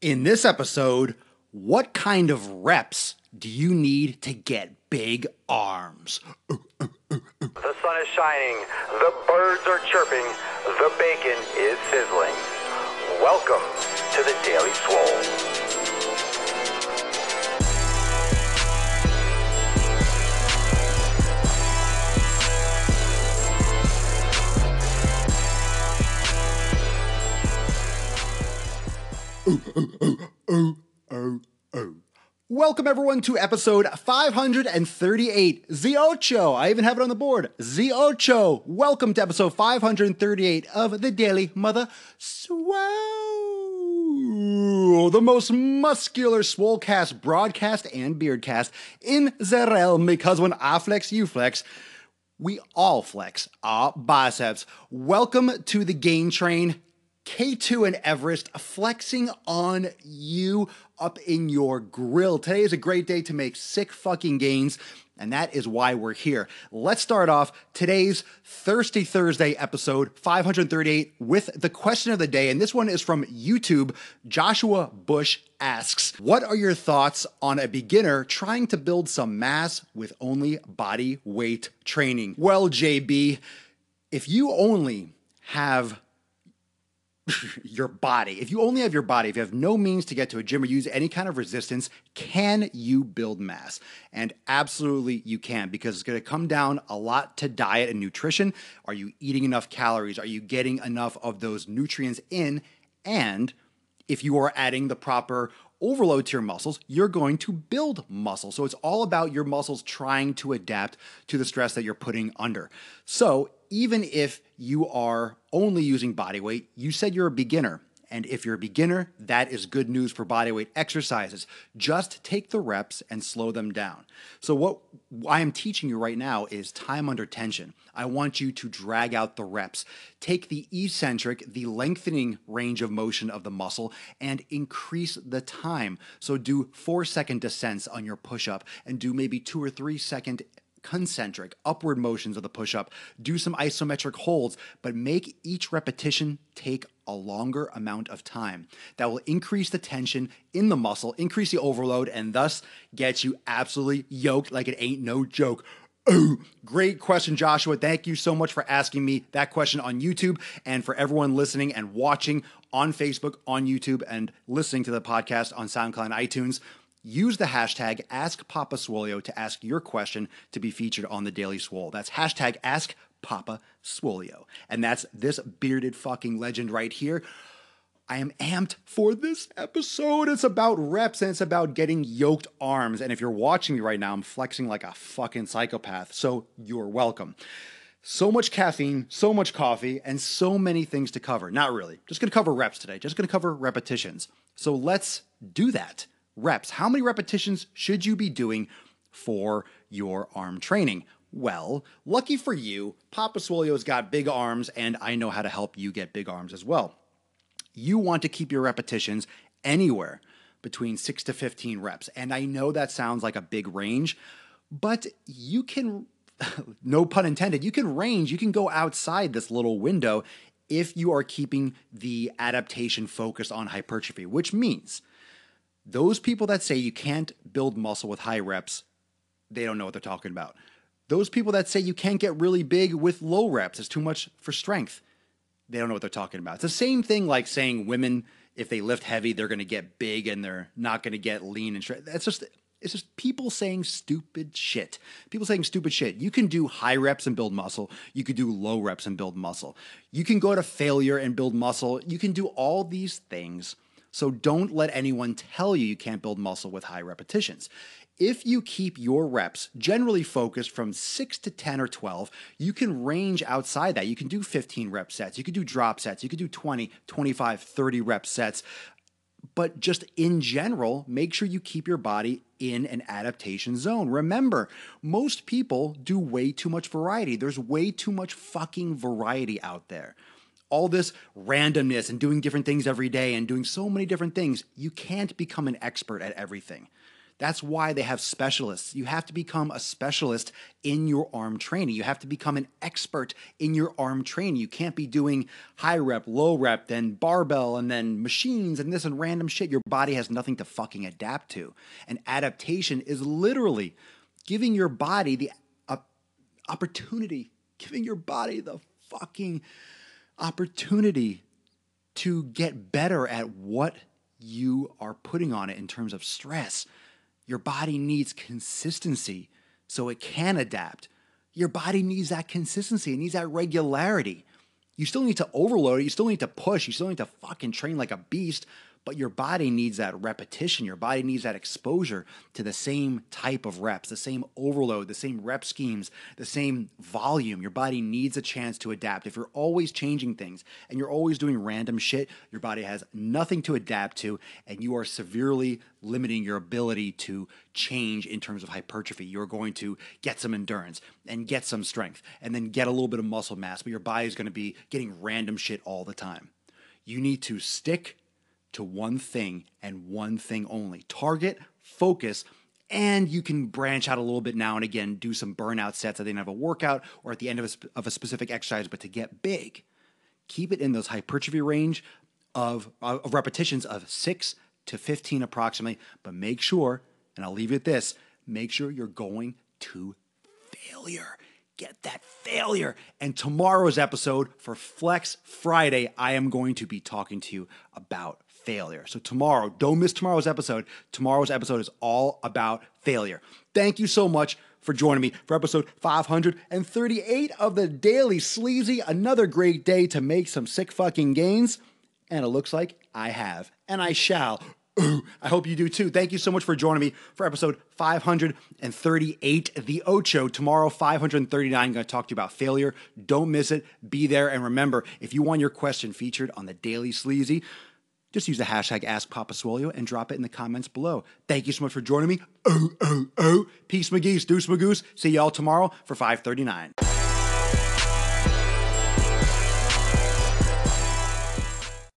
In this episode, what kind of reps do you need to get big arms? The sun is shining, the birds are chirping, the bacon is sizzling. Welcome to the Daily Swole. Welcome everyone to episode 538, Ziocho. I even have it on the board. Ziocho. Welcome to episode 538 of the Daily Mother Swole, the most muscular swolecast broadcast and beardcast in the realm. Because when I flex, you flex. We all flex our biceps. Welcome to the gain train. K2 and Everest flexing on you up in your grill. Today is a great day to make sick fucking gains, and that is why we're here. Let's start off today's Thirsty Thursday episode 538 with the question of the day, and this one is from YouTube. Joshua Bush asks, What are your thoughts on a beginner trying to build some mass with only body weight training? Well, JB, if you only have your body. If you only have your body, if you have no means to get to a gym or use any kind of resistance, can you build mass? And absolutely you can because it's going to come down a lot to diet and nutrition. Are you eating enough calories? Are you getting enough of those nutrients in? And if you are adding the proper overload to your muscles, you're going to build muscle. So it's all about your muscles trying to adapt to the stress that you're putting under. So even if you are only using body weight, you said you're a beginner. And if you're a beginner, that is good news for bodyweight exercises. Just take the reps and slow them down. So, what I am teaching you right now is time under tension. I want you to drag out the reps. Take the eccentric, the lengthening range of motion of the muscle, and increase the time. So, do four second descents on your push up and do maybe two or three second concentric upward motions of the push up, do some isometric holds, but make each repetition take a longer amount of time. That will increase the tension in the muscle, increase the overload, and thus get you absolutely yoked like it ain't no joke. Oh, great question, Joshua. Thank you so much for asking me that question on YouTube and for everyone listening and watching on Facebook, on YouTube, and listening to the podcast on SoundCloud and iTunes use the hashtag AskPapaSwolio to ask your question to be featured on the Daily Swole. That's hashtag AskPapaSwolio. And that's this bearded fucking legend right here. I am amped for this episode. It's about reps and it's about getting yoked arms. And if you're watching me right now, I'm flexing like a fucking psychopath. So you're welcome. So much caffeine, so much coffee, and so many things to cover. Not really. Just gonna cover reps today, just gonna cover repetitions. So let's do that reps. How many repetitions should you be doing for your arm training? Well, lucky for you, Papa Swolio's got big arms, and I know how to help you get big arms as well. You want to keep your repetitions anywhere between 6 to 15 reps. And I know that sounds like a big range, but you can, no pun intended, you can range, you can go outside this little window if you are keeping the adaptation focused on hypertrophy, which means those people that say you can't build muscle with high reps, they don't know what they're talking about. Those people that say you can't get really big with low reps, it's too much for strength, they don't know what they're talking about. It's the same thing like saying women, if they lift heavy, they're going to get big and they're not going to get lean and straight. That's just it's just people saying stupid shit. People saying stupid shit. You can do high reps and build muscle. You could do low reps and build muscle. You can go to failure and build muscle. You can do all these things so don't let anyone tell you you can't build muscle with high repetitions. If you keep your reps generally focused from 6 to 10 or 12, you can range outside that. You can do 15 rep sets, you can do drop sets, you can do 20, 25, 30 rep sets. But just in general, make sure you keep your body in an adaptation zone. Remember, most people do way too much variety. There's way too much fucking variety out there all this randomness and doing different things every day and doing so many different things, you can't become an expert at everything. That's why they have specialists. You have to become a specialist in your arm training. You have to become an expert in your arm training. You can't be doing high rep, low rep, then barbell, and then machines and this and random shit. Your body has nothing to fucking adapt to. And adaptation is literally giving your body the uh, opportunity, giving your body the fucking opportunity to get better at what you are putting on it in terms of stress. Your body needs consistency so it can adapt. Your body needs that consistency, it needs that regularity. You still need to overload it, you still need to push, you still need to fucking train like a beast, but your body needs that repetition. Your body needs that exposure to the same type of reps, the same overload, the same rep schemes, the same volume. Your body needs a chance to adapt. If you're always changing things and you're always doing random shit, your body has nothing to adapt to, and you are severely limiting your ability to change in terms of hypertrophy. You're going to get some endurance and get some strength and then get a little bit of muscle mass, but your body is going to be getting random shit all the time. You need to stick to one thing and one thing only. Target, focus, and you can branch out a little bit now and again, do some burnout sets at the end of a workout or at the end of a, of a specific exercise, but to get big, keep it in those hypertrophy range of, of repetitions of six to 15 approximately, but make sure, and I'll leave you at this, make sure you're going to failure. Get that failure. And tomorrow's episode for Flex Friday, I am going to be talking to you about failure. So, tomorrow, don't miss tomorrow's episode. Tomorrow's episode is all about failure. Thank you so much for joining me for episode 538 of the Daily Sleazy. Another great day to make some sick fucking gains. And it looks like I have, and I shall. I hope you do too. Thank you so much for joining me for episode 538, The Ocho. Tomorrow, 539, I'm going to talk to you about failure. Don't miss it. Be there. And remember, if you want your question featured on the Daily Sleazy, just use the hashtag AskPapaSwolio and drop it in the comments below. Thank you so much for joining me. Oh, oh, oh. Peace, McGee's, Deuce Magoose. See y'all tomorrow for 539.